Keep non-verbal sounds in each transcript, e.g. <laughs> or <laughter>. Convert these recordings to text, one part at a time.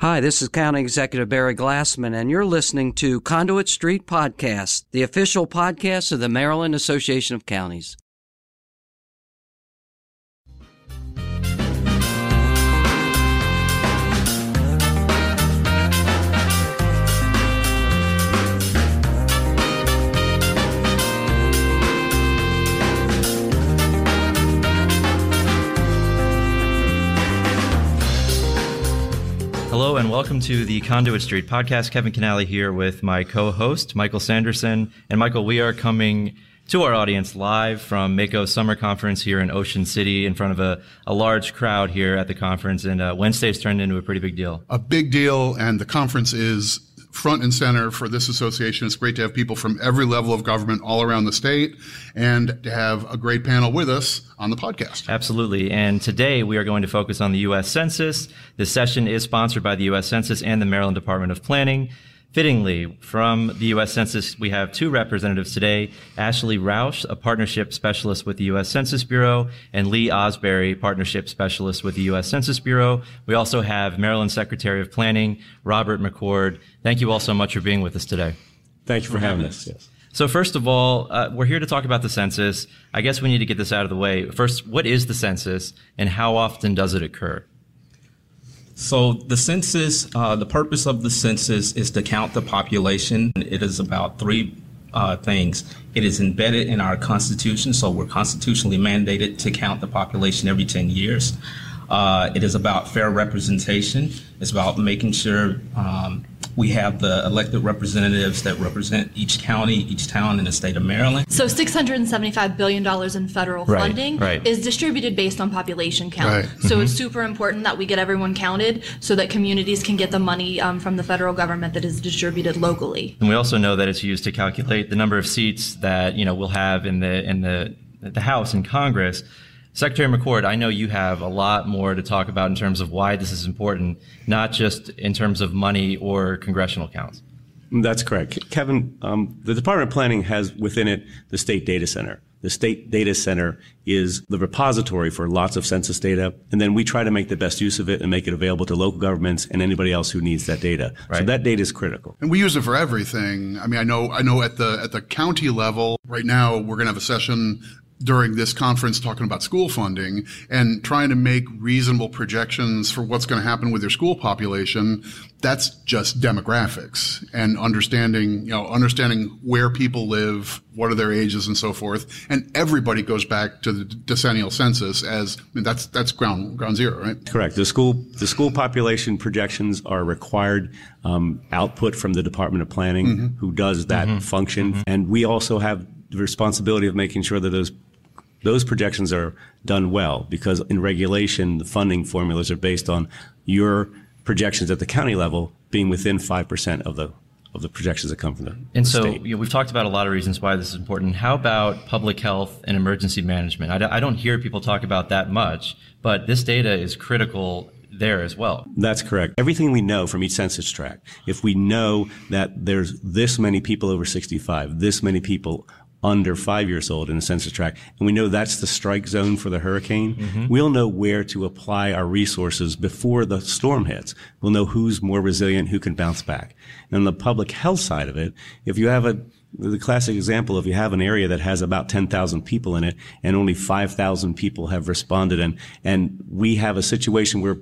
Hi, this is County Executive Barry Glassman, and you're listening to Conduit Street Podcast, the official podcast of the Maryland Association of Counties. Hello and welcome to the Conduit Street podcast. Kevin Kinnally here with my co-host Michael Sanderson. And Michael, we are coming to our audience live from MACo Summer Conference here in Ocean City in front of a, a large crowd here at the conference. And uh, Wednesday's turned into a pretty big deal. A big deal, and the conference is front and center for this association. It's great to have people from every level of government all around the state and to have a great panel with us on the podcast. Absolutely. And today we are going to focus on the U.S. Census. This session is sponsored by the U.S. Census and the Maryland Department of Planning. Fittingly, from the U.S. Census, we have two representatives today, Ashley Roush, a partnership specialist with the U.S. Census Bureau, and Lee Osbury, partnership specialist with the U.S. Census Bureau. We also have Maryland Secretary of Planning, Robert McCord. Thank you all so much for being with us today. Thank you for having us. Yes. So first of all, uh, we're here to talk about the census. I guess we need to get this out of the way. First, what is the census and how often does it occur? So the census, uh, the purpose of the census is to count the population. It is about three uh, things. It is embedded in our Constitution, so we're constitutionally mandated to count the population every 10 years. Uh, it is about fair representation. It's about making sure um, we have the elected representatives that represent each county, each town in the state of Maryland. So $675 billion in federal Right, funding right. is distributed based on population count. Right. So it's super important that we get everyone counted so that communities can get the money um, from the federal government that is distributed locally. And we also know that it's used to calculate the number of seats that you know we'll have in the in the the House and Congress. Secretary McCord, I know you have a lot more to talk about in terms of why this is important, not just in terms of money or congressional counts. That's correct. Kevin, um, the Department of Planning has within it the State Data Center. The State Data Center is the repository for lots of census data, and then we try to make the best use of it and make it available to local governments and anybody else who needs that data. So that data is critical. And we use it for everything. I mean, I know, I know at the, at the county level, right now, we're going to have a session during this conference talking about school funding and trying to make reasonable projections for what's going to happen with your school population. That's just demographics and understanding, you know, understanding where people live, what are their ages and so forth. And everybody goes back to the decennial census as, I mean, that's, that's ground, ground zero, right? Correct. The school the school population projections are required um, output from the Department of Planning, mm-hmm. who does that mm-hmm. function, mm-hmm. and we also have the responsibility of making sure that those those projections are done well because in regulation the funding formulas are based on your projections at the county level being within five percent of the of the projections that come from the, And the so you know, we've talked about a lot of reasons why this is important. How about public health and emergency management? I, don't- I don't hear people talk about that much, but this data is critical there as well. That's correct. Everything we know from each census tract, if we know that there's this many people over 65, this many people under five years old in the census tract, and we know that's the strike zone for the hurricane, mm-hmm. we'll know where to apply our resources before the storm hits. We'll know who's more resilient, who can bounce back. And on the public health side of it, if you have a the classic example, if you have an area that has about 10,000 people in it and only 5,000 people have responded and, and we have a situation where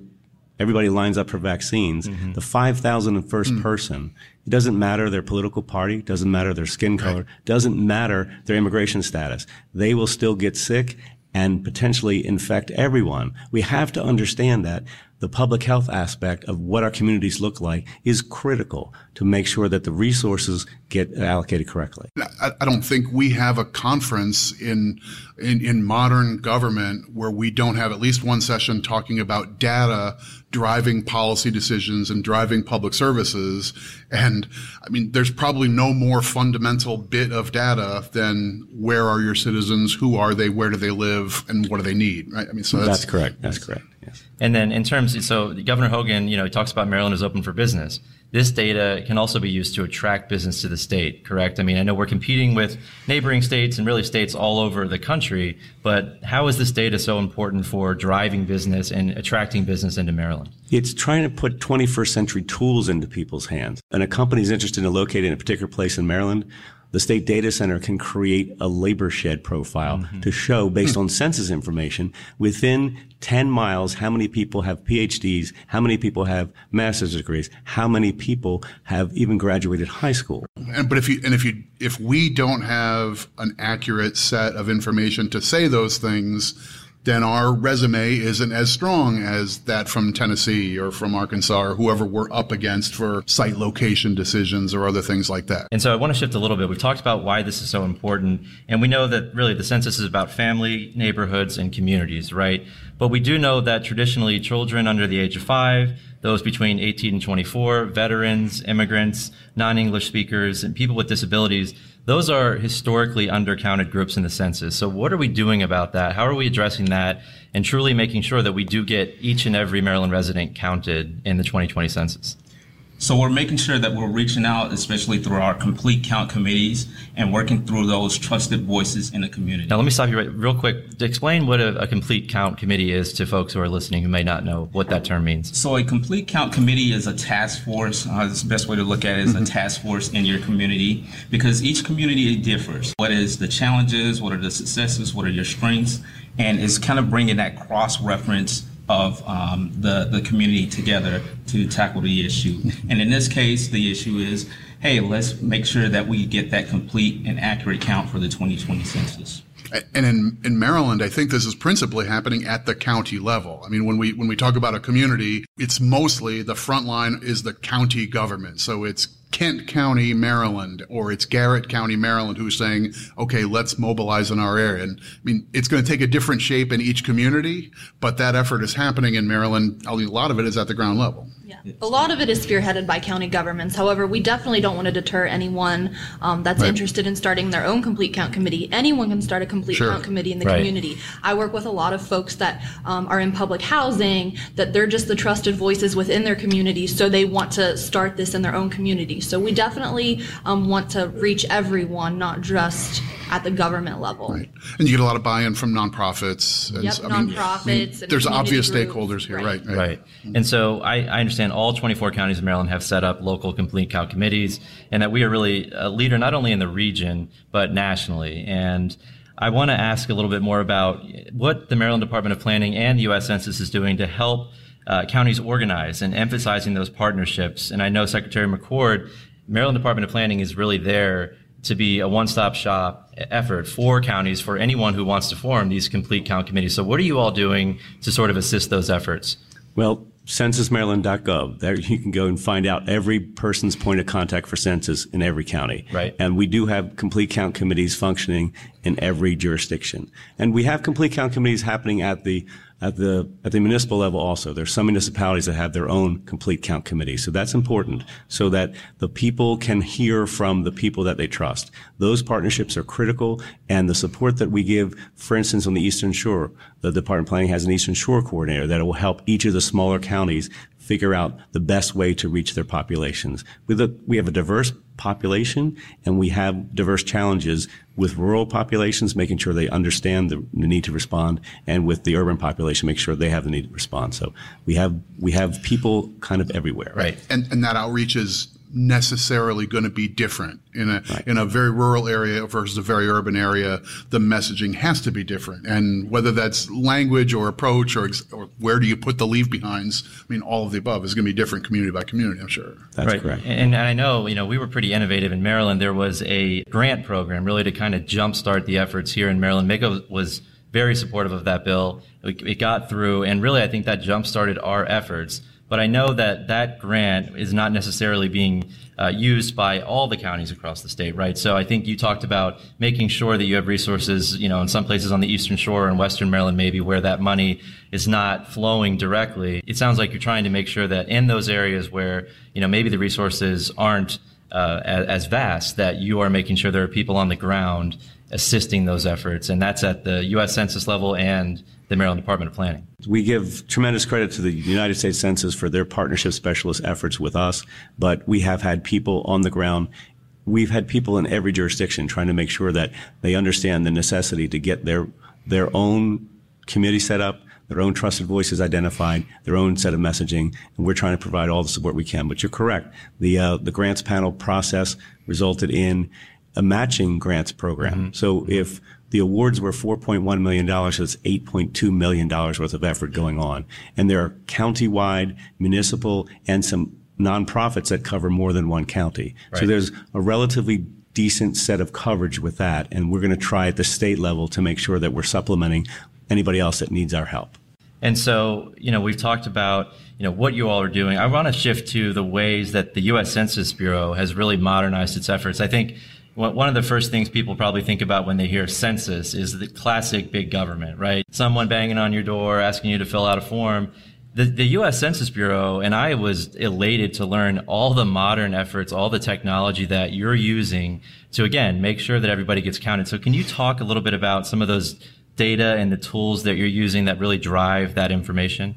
everybody lines up for vaccines, mm-hmm. the 5,001st mm. person, it doesn't matter their political party, doesn't matter their skin color, doesn't matter their immigration status. They will still get sick and potentially infect everyone. We have to understand that the public health aspect of what our communities look like is critical to make sure that the resources get allocated correctly. I, I don't think we have a conference in, in in modern government where we don't have at least one session talking about data driving policy decisions and driving public services. And I mean, there's probably no more fundamental bit of data than where are your citizens, who are they, where do they live, and what do they need, right? I mean, so that's, That's correct. That's correct. And then in terms, so Governor Hogan, you know, he talks about Maryland is open for business. This data can also be used to attract business to the state, correct? I mean, I know we're competing with neighboring states and really states all over the country, but how is this data so important for driving business and attracting business into Maryland? It's trying to put 21st century tools into people's hands. And a company is interested in locating a particular place in Maryland the state data center can create a labor shed profile mm-hmm. to show based on census information within 10 miles how many people have PhDs, how many people have master's degrees, how many people have even graduated high school. And but if you and if you if we don't have an accurate set of information to say those things, then our resume isn't as strong as that from Tennessee or from Arkansas or whoever we're up against for site location decisions or other things like that. And so I want to shift a little bit. We've talked about why this is so important, and we know that really the census is about family, neighborhoods, and communities, right? But we do know that traditionally children under the age of five, those between 18 and 24, veterans, immigrants, non-English speakers, and people with disabilities, those are historically undercounted groups in the census. So what are we doing about that? How are we addressing that and truly making sure that we do get each and every Maryland resident counted in the 2020 census? So we're making sure that we're reaching out, especially through our complete count committees and working through those trusted voices in the community. Now, let me stop you right, real quick. To Explain what a, a, complete count committee is to folks who are listening who may not know what that term means. So a complete count committee is a task force. Uh, the best way to look at it is mm-hmm. a task force in your community because each community differs. What is the challenges? What are the successes? What are your strengths? And it's kind of bringing that cross reference of um, the, the community together to tackle the issue. And in this case, the issue is, hey, let's make sure that we get that complete and accurate count for the 2020 census. And in, in Maryland, I think this is principally happening at the county level. I mean, when we when we talk about a community, it's mostly the front line is the county government. So it's Kent County, Maryland, or it's Garrett County, Maryland, who's saying, okay, let's mobilize in our area. And I mean, it's going to take a different shape in each community, but that effort is happening in Maryland. A lot of it is at the ground level. Yeah. A lot of it is spearheaded by county governments. However, we definitely don't want to deter anyone um, that's right. interested in starting their own complete count committee. Anyone can start a complete sure. count committee in the right. community. I work with a lot of folks that um, are in public housing, that they're just the trusted voices within their community, so they want to start this in their own community. So we definitely um, want to reach everyone, not just at the government level. Right. And you get a lot of buy-in from nonprofits. And, yep, I mean, nonprofits. I mean, there's obvious groups. stakeholders here, right? Right. right. And so I, I, understand all 24 counties in Maryland have set up local complete count committees, and that we are really a leader not only in the region but nationally. And I want to ask a little bit more about what the Maryland Department of Planning and the U.S. Census is doing to help uh, counties organize and emphasizing those partnerships. And I know Secretary McCord, Maryland Department of Planning is really there to be a one-stop shop effort for counties for anyone who wants to form these complete count committees. So what are you all doing to sort of assist those efforts? Well, censusmaryland.gov. There you can go and find out every person's point of contact for census in every county. Right. And we do have complete count committees functioning in every jurisdiction. And we have complete count committees happening at the at the at the municipal level also. There's some municipalities that have their own complete count committee. So that's important so that the people can hear from the people that they trust. Those partnerships are critical and the support that we give, for instance, on the Eastern Shore, the Department of Planning has an Eastern Shore coordinator that will help each of the smaller counties figure out the best way to reach their populations. We have a diverse population and we have diverse challenges with rural populations, making sure they understand the, the, need to respond, and with the urban population, make sure they have the need to respond. So we have we have people kind of everywhere. Right. And and that outreach is necessarily going to be different in a right. in a very rural area versus a very urban area. The messaging has to be different, and whether that's language or approach or, or where do you put the leave behinds, I mean, all of the above is going to be different community by community. I'm sure. That's right. correct. And, and I know you know we were pretty innovative in Maryland. There was a grant program really to kind of jumpstart the efforts here in Maryland. MACo was very supportive of that bill. It got through, and really, I think that jump started our efforts. But I know that that grant is not necessarily being uh, used by all the counties across the state, right? So I think you talked about making sure that you have resources, you know, in some places on the Eastern Shore and Western Maryland, maybe where that money is not flowing directly. It sounds like you're trying to make sure that in those areas where, you know, maybe the resources aren't uh, as, as vast that you are making sure there are people on the ground assisting those efforts, and that's at the U.S. Census level and the Maryland Department of Planning. We give tremendous credit to the United States Census for their partnership specialist efforts with us, but we have had people on the ground. We've had people in every jurisdiction trying to make sure that they understand the necessity to get their their own committee set up, their own trusted voices identified, their own set of messaging, and we're trying to provide all the support we can. But you're correct. The uh, the grants panel process resulted in a matching grants program. Mm-hmm. So if the awards were $4.1 million, so it's $8.2 million worth of effort going on. And there are county-wide, municipal, and some nonprofits that cover more than one county. Right. So there's a relatively decent set of coverage with that. And we're going to try at the state level to make sure that we're supplementing anybody else that needs our help. And so, you know, we've talked about, you know, what you all are doing. I want to shift to the ways that the U.S. Census Bureau has really modernized its efforts. I think one of the first things people probably think about when they hear census is the classic big government, right? Someone banging on your door asking you to fill out a form. The, the U.S. Census Bureau, and I was elated to learn all the modern efforts, all the technology that you're using to, again, make sure that everybody gets counted. So can you talk a little bit about some of those data and the tools that you're using that really drive that information?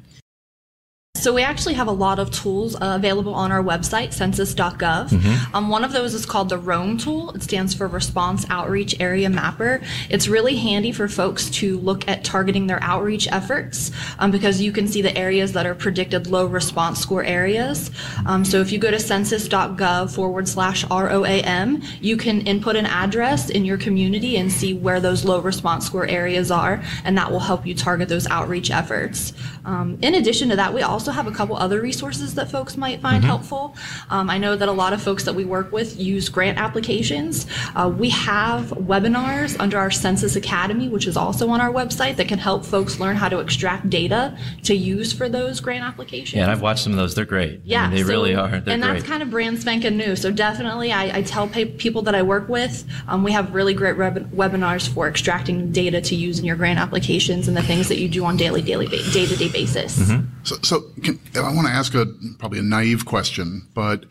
So we actually have a lot of tools uh, available on our website, census.gov. Mm-hmm. Um, one of those is called the ROAM tool. It stands for Response Outreach Area Mapper. It's really handy for folks to look at targeting their outreach efforts um, because you can see the areas that are predicted low response score areas. Um, so if you go to census.gov forward slash ROAM, you can input an address in your community and see where those low response score areas are, and that will help you target those outreach efforts. Um, in addition to that, we also also have a couple other resources that folks might find mm-hmm. helpful. Um, I know that a lot of folks that we work with use grant applications. Uh, we have webinars under our Census Academy, which is also on our website, that can help folks learn how to extract data to use for those grant applications. Yeah, and I've watched some of those. They're great. Yeah, I mean, they so, really are. They're and that's great. kind of brand spanking new. So definitely, I, I tell people that I work with, um, we have really great webinars for extracting data to use in your grant applications and the things that you do on daily, daily, day to day basis. Mm-hmm. So, so can, I want to ask a probably a naive question, but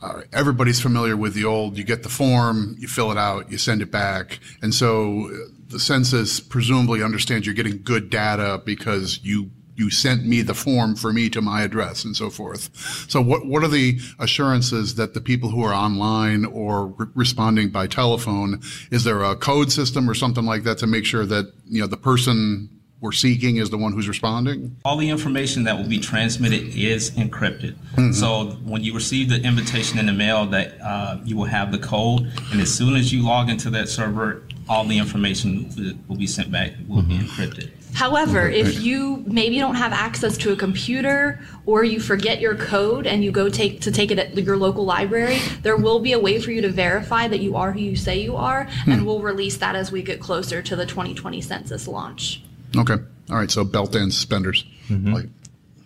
uh, everybody's familiar with the old you get the form, you fill it out, you send it back. And so uh, the census presumably understands you're getting good data because you you sent me the form for me to my address and so forth. So what what are the assurances that the people who are online or re- responding by telephone is there a code system or something like that to make sure that you know the person we're seeking is the one who's responding? All the information that will be transmitted is encrypted. Mm-hmm. So when you receive the invitation in the mail, that uh, you will have the code, and as soon as you log into that server, all the information will be sent back. Will mm-hmm. be encrypted. However, if you maybe don't have access to a computer or you forget your code and you go take to take it at your local library, there will be a way for you to verify that you are who you say you are, hmm. and we'll release that as we get closer to the 2020 census launch. Okay. All right. So belt and suspenders. Mm-hmm. Like,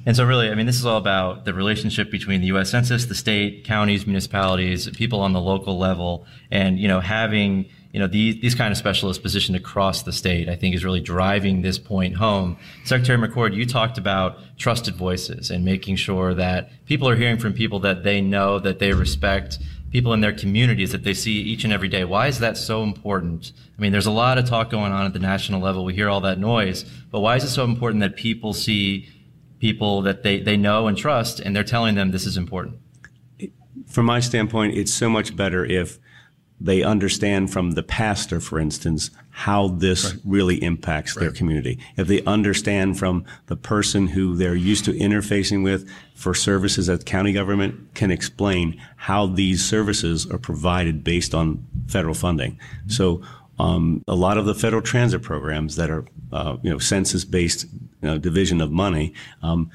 and so, really, I mean, this is all about the relationship between the U.S. Census, the state, counties, municipalities, people on the local level, and you know, having you know these these kind of specialists positioned across the state. I think is really driving this point home. Secretary McCord, you talked about trusted voices and making sure that people are hearing from people that they know, that they respect, people in their communities that they see each and every day. Why is that so important? I mean, there's a lot of talk going on at the national level. We hear all that noise, but why is it so important that people see people that they, they know and trust and they're telling them this is important? From my standpoint, it's so much better if they understand from the pastor, for instance, how this right. really impacts right. their community. If they understand from the person who they're used to interfacing with for services that county government can explain how these services are provided based on federal funding. Mm-hmm. So um, a lot of the federal transit programs that are, uh, you know, census-based you know, division of money, um,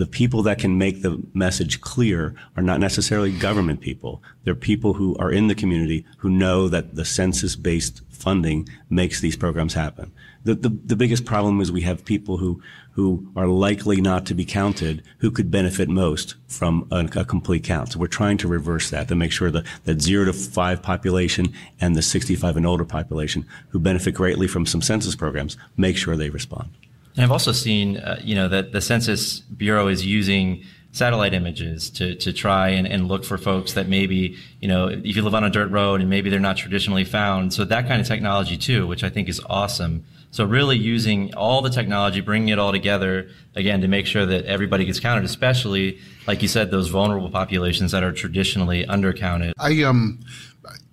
the people that can make the message clear are not necessarily government people. They're people who are in the community who know that the census based funding makes these programs happen. The, the, the, biggest problem is we have people who, who are likely not to be counted who could benefit most from a, a complete count. So we're trying to reverse that to make sure that that zero to five population and the 65 and older population who benefit greatly from some census programs make sure they respond. And I've also seen, uh, you know, that the Census Bureau is using satellite images to, to try and, and look for folks that maybe, you know, if you live on a dirt road and maybe they're not traditionally found. So that kind of technology too, which I think is awesome. So really using all the technology, bringing it all together again to make sure that everybody gets counted, especially like you said, those vulnerable populations that are traditionally undercounted. I um,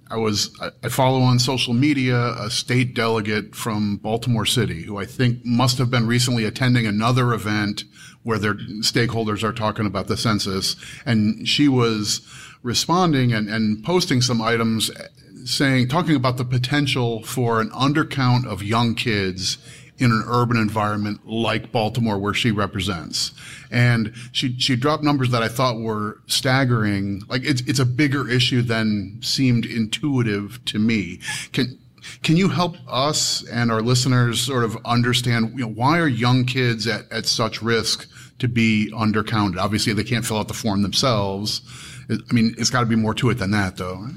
I was I follow on social media a state delegate from Baltimore City who I think must have been recently attending another event where their stakeholders are talking about the census, and she was responding and, and posting some items eh, saying, talking about the potential for an undercount of young kids in an urban environment like Baltimore, where she represents. And she, she dropped numbers that I thought were staggering. Like it's, it's a bigger issue than seemed intuitive to me. Can, can you help us and our listeners sort of understand you know, why are young kids at, at such risk to be undercounted? Obviously, they can't fill out the form themselves. I mean, it's got to be more to it than that, though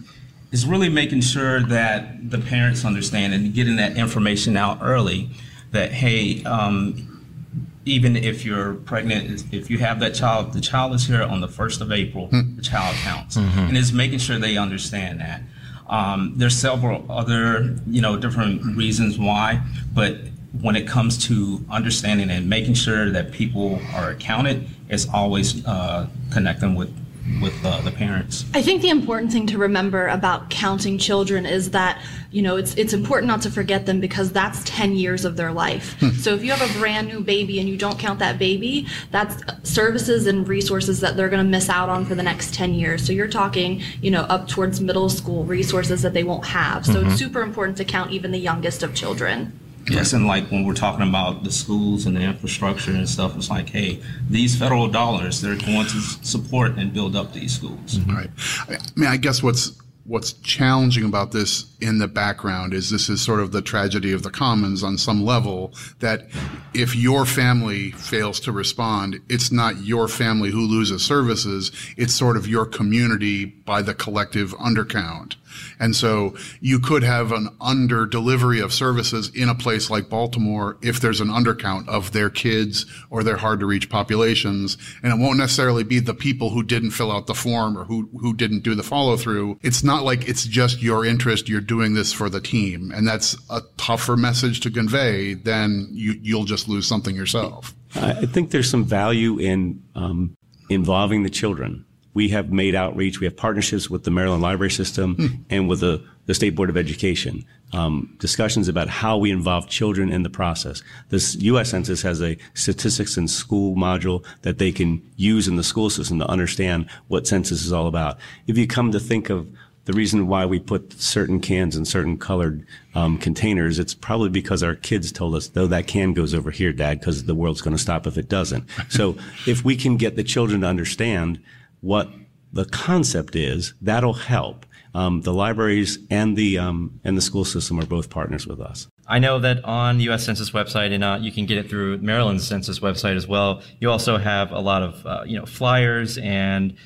It's really making sure that the parents understand and getting that information out early that hey um, even if you're pregnant if you have that child the child is here on the 1st of april mm-hmm. the child counts mm-hmm. and it's making sure they understand that um, there's several other you know different reasons why but when it comes to understanding and making sure that people are accounted it's always uh, connecting with with uh, the parents. I think the important thing to remember about counting children is that you know it's it's important not to forget them because that's 10 years of their life. Hmm. so if you have a brand new baby and you don't count that baby, that's services and resources that they're going to miss out on for the next 10 years. So you're talking, you know, up towards middle school resources that they won't have. So mm-hmm. it's super important to count even the youngest of children. Yes, and like when we're talking about the schools and the infrastructure and stuff, it's like, hey, these federal dollars, they're going to support and build up these schools. Mm-hmm. Right. I mean, I guess what's what's challenging about this in the background is this is sort of the tragedy of the commons on some level that if your family fails to respond, it's not your family who loses services. It's sort of your community by the collective undercount. And so you could have an under delivery of services in a place like Baltimore if there's an undercount of their kids or their hard to reach populations. And it won't necessarily be the people who didn't fill out the form or who, who didn't do the follow through. It's not like it's just your interest. You're doing this for the team. And that's a tougher message to convey than you, you'll just lose something yourself. I think there's some value in um, involving the children we have made outreach. We have partnerships with the Maryland Library System hmm. and with the, the State Board of Education. Um, discussions about how we involve children in the process. This U.S. Census has a statistics and school module that they can use in the school system to understand what census is all about. If you come to think of the reason why we put certain cans in certain colored um, containers, it's probably because our kids told us, though that can goes over here, Dad, because the world's going to stop if it doesn't. so if we can get the children to understand what the concept is, that'll help. Um, the libraries and the um, and the school system are both partners with us. I know that on the U.S. Census website, and uh, you can get it through Maryland's Census website as well. You also have a lot of uh, you know flyers and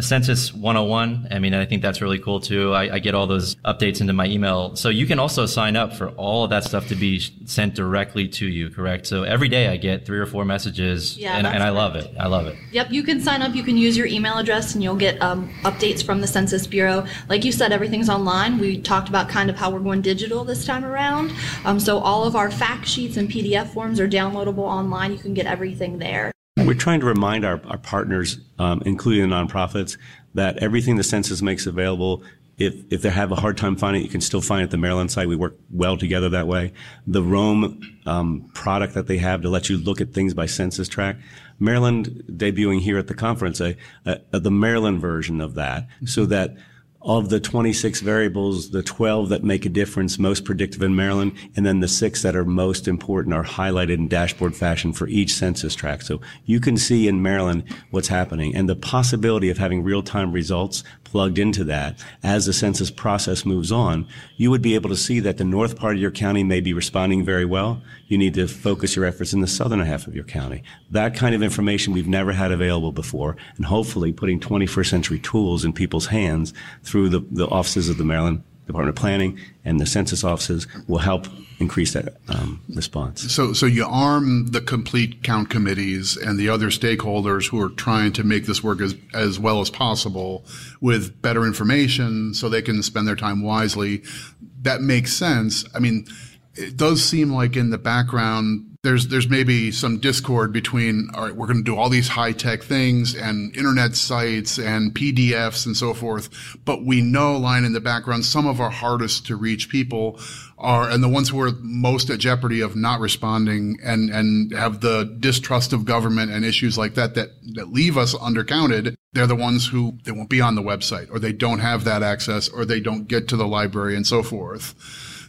Census 101. I mean, I think that's really cool too. I, I, get all those updates into my email. So you can also sign up for all of that stuff to be sent directly to you, correct? So every day I get three or four messages yeah, and, and I love it. I love it. Yep. You can sign up. You can use your email address and you'll get um, updates from the Census Bureau. Like you said, everything's online. We talked about kind of how we're going digital this time around. Um, so all of our fact sheets and PDF forms are downloadable online. You can get everything there. We're trying to remind our, our partners, um, including the nonprofits, that everything the census makes available, if, if they have a hard time finding it, you can still find it at the Maryland site. We work well together that way. The ROAM um, product that they have to let you look at things by census tract, Maryland debuting here at the conference, a, a, a the Maryland version of that, so that of the 26 variables, the 12 that make a difference, most predictive in Maryland, and then the six that are most important are highlighted in dashboard fashion for each census tract. So you can see in Maryland what's happening and the possibility of having real-time results plugged into that as the census process moves on, you would be able to see that the north part of your county may be responding very well. You need to focus your efforts in the southern half of your county. That kind of information we've never had available before, and hopefully putting 21st century tools in people's hands through the, the offices of the Maryland Department of Planning and the census offices will help increase that um, response. So, so you arm the complete count committees and the other stakeholders who are trying to make this work as, as well as possible with better information so they can spend their time wisely. That makes sense. I mean, it does seem like in the background there's there's maybe some discord between all right we're going to do all these high tech things and internet sites and PDFs and so forth but we know lying in the background some of our hardest to reach people are and the ones who are most at jeopardy of not responding and and have the distrust of government and issues like that that that leave us undercounted they're the ones who they won't be on the website or they don't have that access or they don't get to the library and so forth.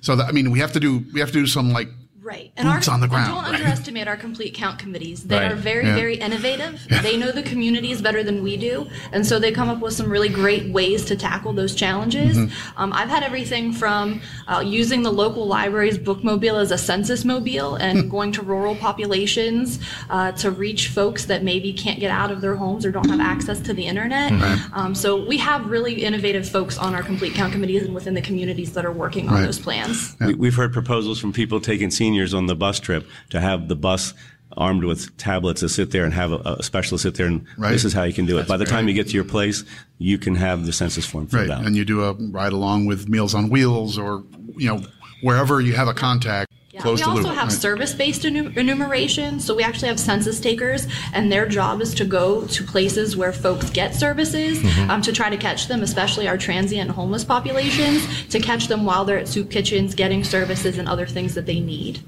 So that, I mean, we have to do we have to do some like Right. And Boots our, on the ground. don't right? underestimate our complete count committees. They right. are very, yeah. very innovative. Yeah. They know the communities better than we do. And so they come up with some really great ways to tackle those challenges. Mm-hmm. Um, I've had everything from uh, using the local library's bookmobile as a census mobile and hmm. going to rural populations uh, to reach folks that maybe can't get out of their homes or don't have access to the internet. Mm-hmm. Um, so we have really innovative folks on our complete count committees and within the communities that are working on those plans. Yeah. We, have heard proposals from people taking senior seniors on the bus trip to have the bus armed with tablets to sit there and have a, a specialist sit there and right. this is how you can do it. That's By the great. time you get to your place, you can have the census form filled right. out. And you do a ride along with Meals on Wheels or, you know, wherever you have a contact. Yeah. we also loop. have right. service-based enumeration. So we actually have census takers, and their job is to go to places where folks get services mm-hmm. um, to try to catch them, especially our transient homeless populations, to catch them while they're at soup kitchens getting services and other things that they need.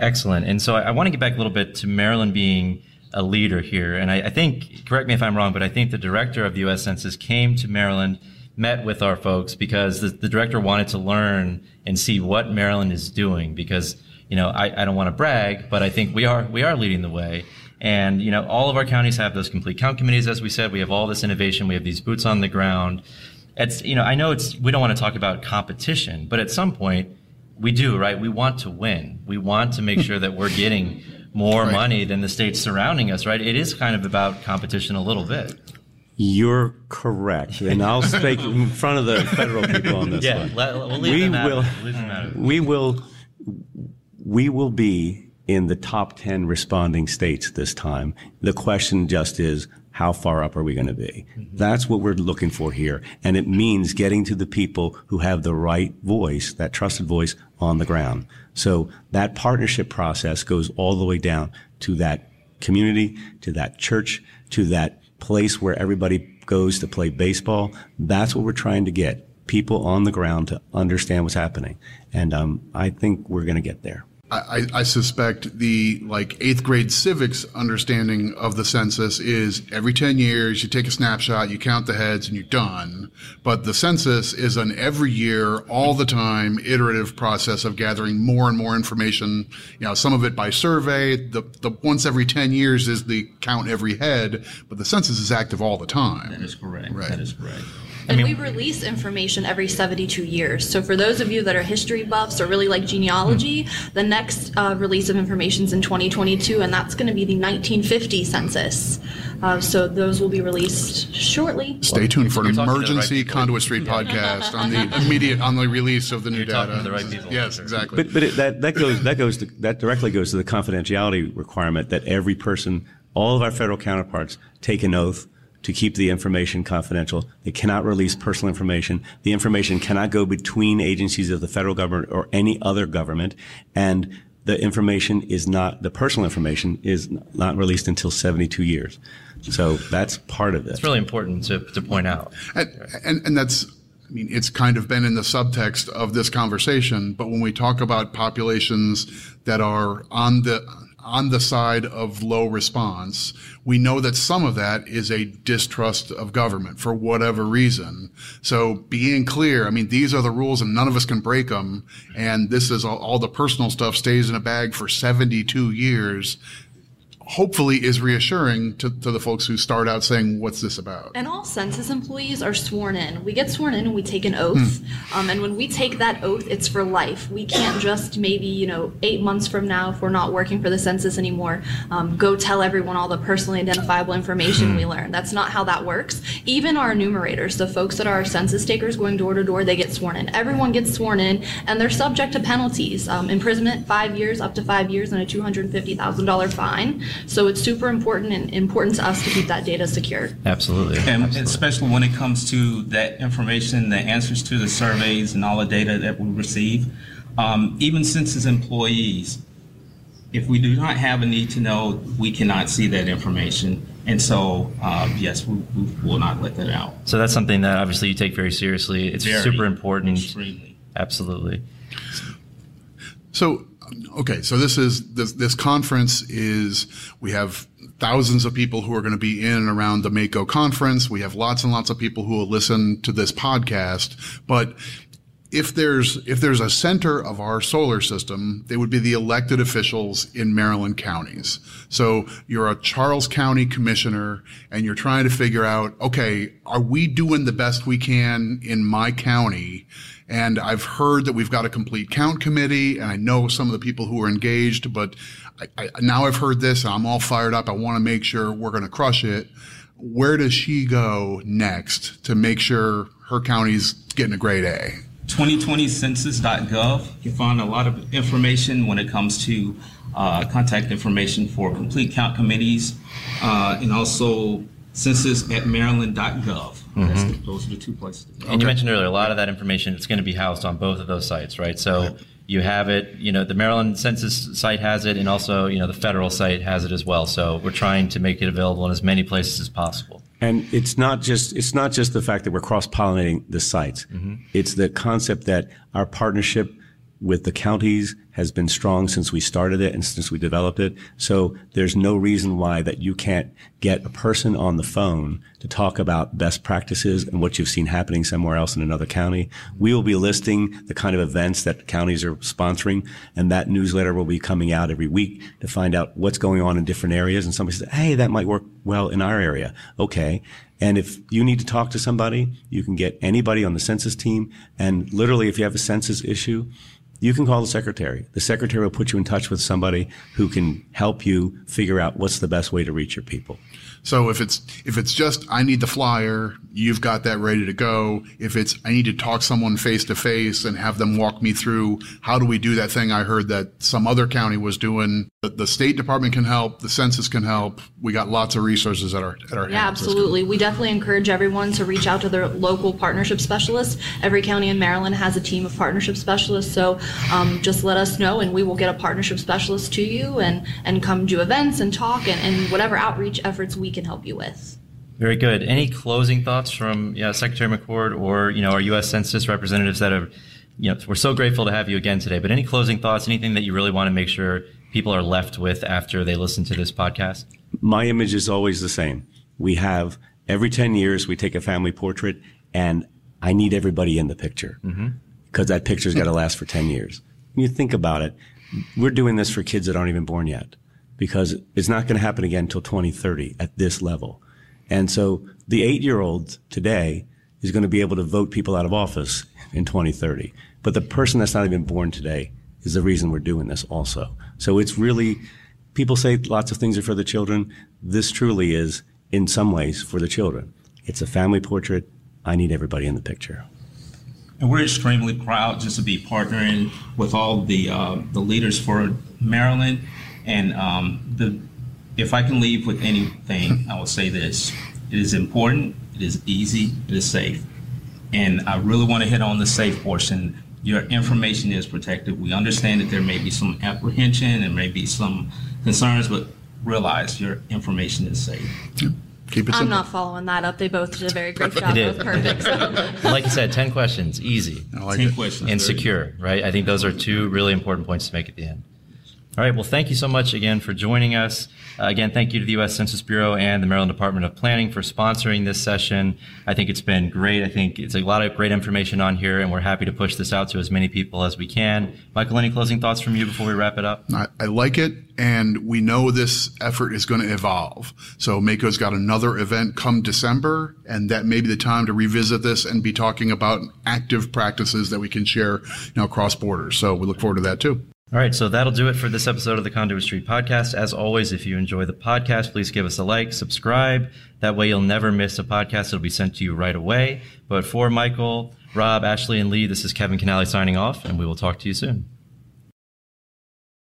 Excellent. And so I, I want to get back a little bit to Maryland being a leader here. And I, I think, correct me if I'm wrong, but I think the director of the U.S. Census came to Maryland – met with our folks because the, the director wanted to learn and see what Maryland is doing because you know I, I don't want to brag but I think we are we are leading the way. And you know all of our counties have those complete count committees as we said. We have all this innovation. We have these boots on the ground. It's you know I know it's we don't want to talk about competition but at some point we do right? We want to win. We want to make <laughs> sure that we're getting more right. money than the states surrounding us right? It is kind of about competition a little bit you're correct, and I'll speak in front of the federal people on this yeah, one. Let, we'll we will, we will, we will be in the top ten responding states this time. The question just is, how far up are we going to be? Mm-hmm. That's what we're looking for here, and it means getting to the people who have the right voice, that trusted voice on the ground. So that partnership process goes all the way down to that community, to that church, to that place where everybody goes to play baseball. That's what we're trying to get people on the ground to understand what's happening. And um, I think we're going to get there. I, I, suspect the like eighth grade civics understanding of the census is every 10 years you take a snapshot, you count the heads and you're done. But the census is an every year, all the time iterative process of gathering more and more information. You know, some of it by survey. The, the once every 10 years is the count every head, but the census is active all the time. That is correct. Right. That is correct. And mean, we release information every 72 years. So for those of you that are history buffs or really like genealogy, mm-hmm. the next uh, release of information is in 2022, and that's going to be the 1950 census. Uh, so those will be released shortly. Stay well, tuned for an emergency right Conduit Street podcast on the immediate on the release of the new you're data. The right people, yes, exactly. But but it, that that goes that goes to, that directly goes to the confidentiality requirement that every person, all of our federal counterparts, take an oath to keep the information confidential. They cannot release personal information. The information cannot go between agencies of the federal government or any other government. And the information is not, the personal information is not released until 72 years. So that's part of it. It's really important to, to point out. And, and, and that's, I mean, it's kind of been in the subtext of this conversation, but when we talk about populations that are on the, on the side of low response, we know that some of that is a distrust of government for whatever reason. So being clear, I mean, these are the rules and none of us can break them. And this is all, all the personal stuff stays in a bag for 72 years hopefully is reassuring to, to the folks who start out saying, what's this about? And all census employees are sworn in. We get sworn in and we take an oath. Hmm. Um, and when we take that oath, it's for life. We can't just maybe, you know, eight months from now, if we're not working for the census anymore, um, go tell everyone all the personally identifiable information we hmm. learned. That's not how that works. Even our enumerators, the folks that are our census takers going door to door, they get sworn in. Everyone gets sworn in and they're subject to penalties um, imprisonment, five years, up to five years, and a $250,000 fine. So it's super important and important to us to keep that data secure. Absolutely. And Absolutely. especially when it comes to that information, the answers to the surveys, and all the data that we receive. Um, even census employees, if we do not have a need to know, we cannot see that information. And so, uh, yes, we, we, will not let that out. So that's something that obviously you take very seriously. It's very, super important. Extremely. Absolutely. So okay, so this is this this conference is we have thousands of people who are going to be in and around the MACo conference. We have lots and lots of people who will listen to this podcast, but if there's if there's a center of our solar system, they would be the elected officials in Maryland counties. So you're a Charles County commissioner and you're trying to figure out, okay, are we doing the best we can in my county? And I've heard that we've got a complete count committee, and I know some of the people who are engaged, but I, I, now I've heard this, and I'm all fired up. I want to make sure we're going to crush it. Where does she go next to make sure her county's getting a grade A? 2020census.gov. You find a lot of information when it comes to uh, contact information for complete count committees, uh, and also census at maryland.gov. Mm-hmm. Those are the two places. And okay. you mentioned earlier, a lot of that information it's going to be housed on both of those sites, right? So right. you have it, you know, the Maryland Census site has it, and also, you know, the federal site has it as well. So we're trying to make it available in as many places as possible. And it's not just it's not just the fact that we're cross pollinating the sites. Mm-hmm. It's the concept that our partnership with the counties has been strong since we started it and since we developed it. So there's no reason why that you can't get a person on the phone to talk about best practices and what you've seen happening somewhere else in another county. We will be listing the kind of events that counties are sponsoring and that newsletter will be coming out every week to find out what's going on in different areas. And somebody says, Hey, that might work well in our area. Okay. And if you need to talk to somebody, you can get anybody on the census team. And literally, if you have a census issue, you can call the secretary. The secretary will put you in touch with somebody who can help you figure out what's the best way to reach your people. So if it's if it's just I need the flyer, you've got that ready to go. If it's I need to talk someone face to face and have them walk me through how do we do that thing I heard that some other county was doing. The, the State Department can help, the census can help. We got lots of resources at our at our Yeah, absolutely. We definitely encourage everyone to reach out to their local partnership specialist. Every county in Maryland has a team of partnership specialists, so um, just let us know and we will get a partnership specialist to you and and come do events and talk and, and whatever outreach efforts we can help you with. Very good. Any closing thoughts from yeah, Secretary McCord or you know our U.S. Census representatives that are, you know, we're so grateful to have you again today. But any closing thoughts? Anything that you really want to make sure people are left with after they listen to this podcast? My image is always the same. We have every ten years we take a family portrait, and I need everybody in the picture because mm-hmm. that picture's got to last for ten years. When you think about it, we're doing this for kids that aren't even born yet because it's not going to happen again until 2030 at this level. And so the eight year old today is going to be able to vote people out of office in 2030. But the person that's not even born today is the reason we're doing this also. So it's really, people say lots of things are for the children. This truly is, in some ways, for the children. It's a family portrait. I need everybody in the picture. And we're extremely proud just to be partnering with all the uh, the leaders for Maryland and um, the, if I can leave with anything, I will say this: it is important, it is easy, it is safe, and I really want to hit on the safe portion. Your information is protected. We understand that there may be some apprehension and maybe some concerns, but realize your information is safe. Keep it I'm not following that up. They both did a very great <laughs> job. Both perfect. So. <laughs> like you said, 10 questions, easy. Like 10 it. questions. And secure, right? I think those are two really important points to make at the end. All right. Well, thank you so much again for joining us. Uh, again, thank you to the U.S. Census Bureau and the Maryland Department of Planning for sponsoring this session. I think it's been great. I think it's a lot of great information on here, and we're happy to push this out to as many people as we can. Michael, any closing thoughts from you before we wrap it up? I, I like it, and we know this effort is going to evolve. So MACo's got another event come December, and that may be the time to revisit this and be talking about active practices that we can share, you know, across borders. So we look forward to that too. All right, so that'll do it for this episode of the Conduit Street podcast. As always, if you enjoy the podcast, please give us a like, subscribe. That way you'll never miss a podcast. It'll be sent to you right away. But for Michael, Rob, Ashley, and Lee, this is Kevin Kinnally signing off, and we will talk to you soon.